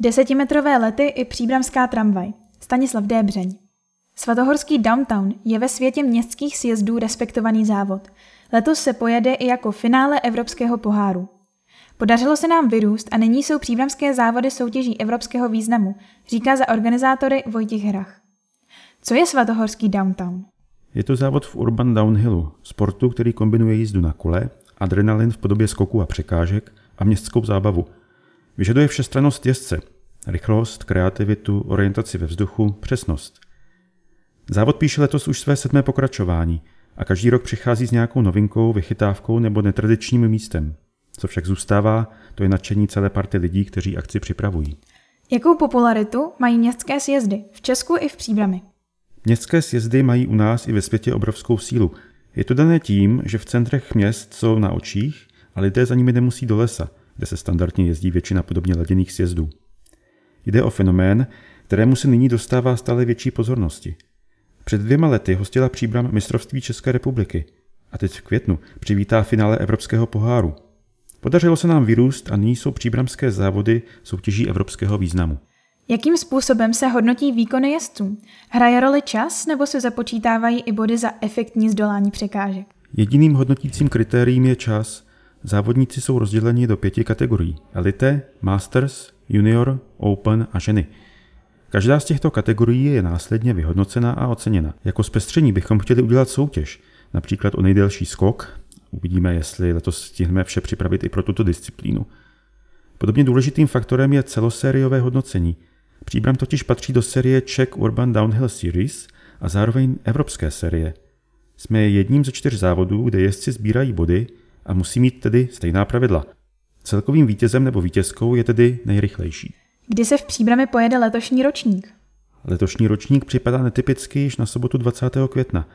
Desetimetrové lety i příbramská tramvaj. Stanislav Débřeň. Svatohorský downtown je ve světě městských sjezdů respektovaný závod. Letos se pojede i jako finále Evropského poháru. Podařilo se nám vyrůst a nyní jsou příbramské závody soutěží evropského významu, říká za organizátory Vojtěch Hrach. Co je svatohorský downtown? Je to závod v urban downhillu, sportu, který kombinuje jízdu na kole, adrenalin v podobě skoku a překážek a městskou zábavu. Vyžaduje všestrannost jezdce, rychlost, kreativitu, orientaci ve vzduchu, přesnost. Závod píše letos už své sedmé pokračování a každý rok přichází s nějakou novinkou, vychytávkou nebo netradičním místem. Co však zůstává, to je nadšení celé party lidí, kteří akci připravují. Jakou popularitu mají městské sjezdy v Česku i v Příbrami? Městské sjezdy mají u nás i ve světě obrovskou sílu. Je to dané tím, že v centrech měst jsou na očích a lidé za nimi nemusí do lesa, kde se standardně jezdí většina podobně laděných sjezdů. Jde o fenomén, kterému se nyní dostává stále větší pozornosti. Před dvěma lety hostila příbram mistrovství České republiky a teď v květnu přivítá finále Evropského poháru. Podařilo se nám vyrůst a nyní jsou příbramské závody soutěží evropského významu. Jakým způsobem se hodnotí výkony jezdců? Hraje roli čas nebo se započítávají i body za efektní zdolání překážek? Jediným hodnotícím kritériím je čas. Závodníci jsou rozděleni do pěti kategorií. Elite, Masters, Junior, Open a ženy. Každá z těchto kategorií je následně vyhodnocena a oceněna. Jako zpestření bychom chtěli udělat soutěž, například o nejdelší skok. Uvidíme, jestli letos stihneme vše připravit i pro tuto disciplínu. Podobně důležitým faktorem je celosériové hodnocení – Příbram totiž patří do série Czech Urban Downhill Series a zároveň evropské série. Jsme jedním ze čtyř závodů, kde jezdci sbírají body a musí mít tedy stejná pravidla. Celkovým vítězem nebo vítězkou je tedy nejrychlejší. Kdy se v Příbrami pojede letošní ročník? Letošní ročník připadá netypicky již na sobotu 20. května.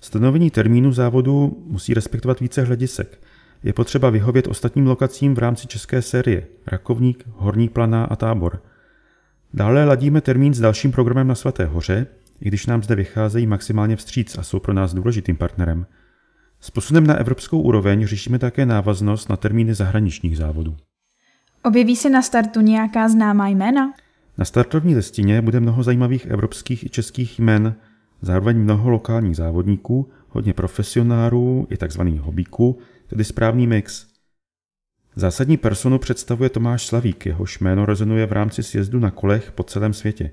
Stanovení termínu závodu musí respektovat více hledisek. Je potřeba vyhovět ostatním lokacím v rámci české série Rakovník, Horní Planá a Tábor – Dále ladíme termín s dalším programem na Svaté hoře, i když nám zde vycházejí maximálně vstříc a jsou pro nás důležitým partnerem. S posunem na evropskou úroveň řešíme také návaznost na termíny zahraničních závodů. Objeví se na startu nějaká známá jména? Na startovní listině bude mnoho zajímavých evropských i českých jmen, zároveň mnoho lokálních závodníků, hodně profesionálů i tzv. hobíků, tedy správný mix. Zásadní personu představuje Tomáš Slavík, jehož jméno rezonuje v rámci sjezdu na kolech po celém světě.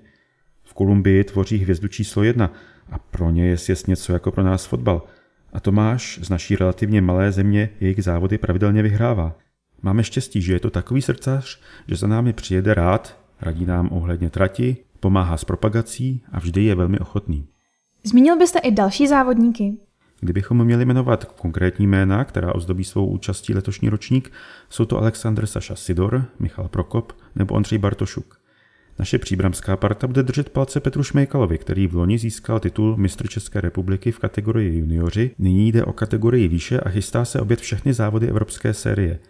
V Kolumbii tvoří hvězdu číslo jedna a pro ně je sjezd něco jako pro nás fotbal. A Tomáš z naší relativně malé země jejich závody pravidelně vyhrává. Máme štěstí, že je to takový srdcař, že za námi přijede rád, radí nám ohledně trati, pomáhá s propagací a vždy je velmi ochotný. Zmínil byste i další závodníky? Kdybychom měli jmenovat konkrétní jména, která ozdobí svou účastí letošní ročník, jsou to Aleksandr Saša Sidor, Michal Prokop nebo Ondřej Bartošuk. Naše příbramská parta bude držet palce Petru Šmejkalovi, který v loni získal titul mistr České republiky v kategorii junioři, nyní jde o kategorii výše a chystá se obět všechny závody evropské série –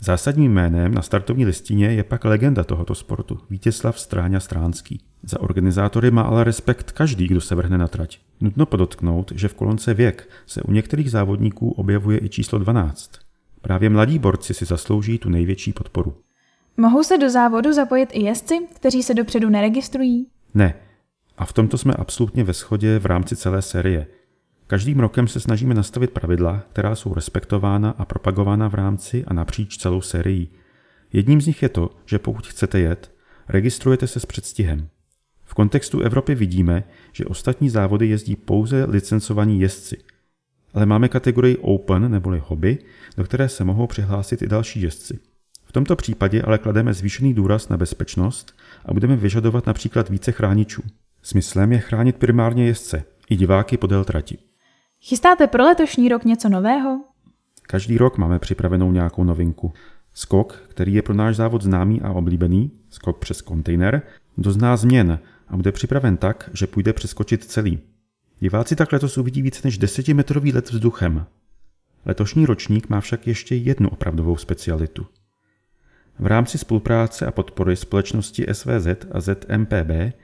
Zásadním jménem na startovní listině je pak legenda tohoto sportu, Vítězslav Stráňa Stránský. Za organizátory má ale respekt každý, kdo se vrhne na trať. Nutno podotknout, že v kolonce věk se u některých závodníků objevuje i číslo 12. Právě mladí borci si zaslouží tu největší podporu. Mohou se do závodu zapojit i jezdci, kteří se dopředu neregistrují? Ne. A v tomto jsme absolutně ve shodě v rámci celé série – Každým rokem se snažíme nastavit pravidla, která jsou respektována a propagována v rámci a napříč celou sérií. Jedním z nich je to, že pokud chcete jet, registrujete se s předstihem. V kontextu Evropy vidíme, že ostatní závody jezdí pouze licencovaní jezdci. Ale máme kategorii Open neboli hobby, do které se mohou přihlásit i další jezdci. V tomto případě ale klademe zvýšený důraz na bezpečnost a budeme vyžadovat například více chráničů. Smyslem je chránit primárně jezdce, i diváky podél trati. Chystáte pro letošní rok něco nového? Každý rok máme připravenou nějakou novinku. Skok, který je pro náš závod známý a oblíbený, skok přes kontejner, dozná změn a bude připraven tak, že půjde přeskočit celý. Diváci tak letos uvidí více než desetimetrový let vzduchem. Letošní ročník má však ještě jednu opravdovou specialitu. V rámci spolupráce a podpory společnosti SVZ a ZMPB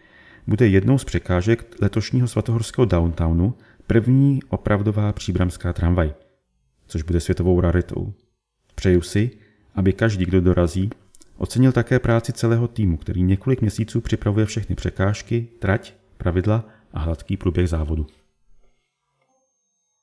bude jednou z překážek letošního svatohorského downtownu první opravdová příbramská tramvaj, což bude světovou raritou. Přeju si, aby každý, kdo dorazí, Ocenil také práci celého týmu, který několik měsíců připravuje všechny překážky, trať, pravidla a hladký průběh závodu.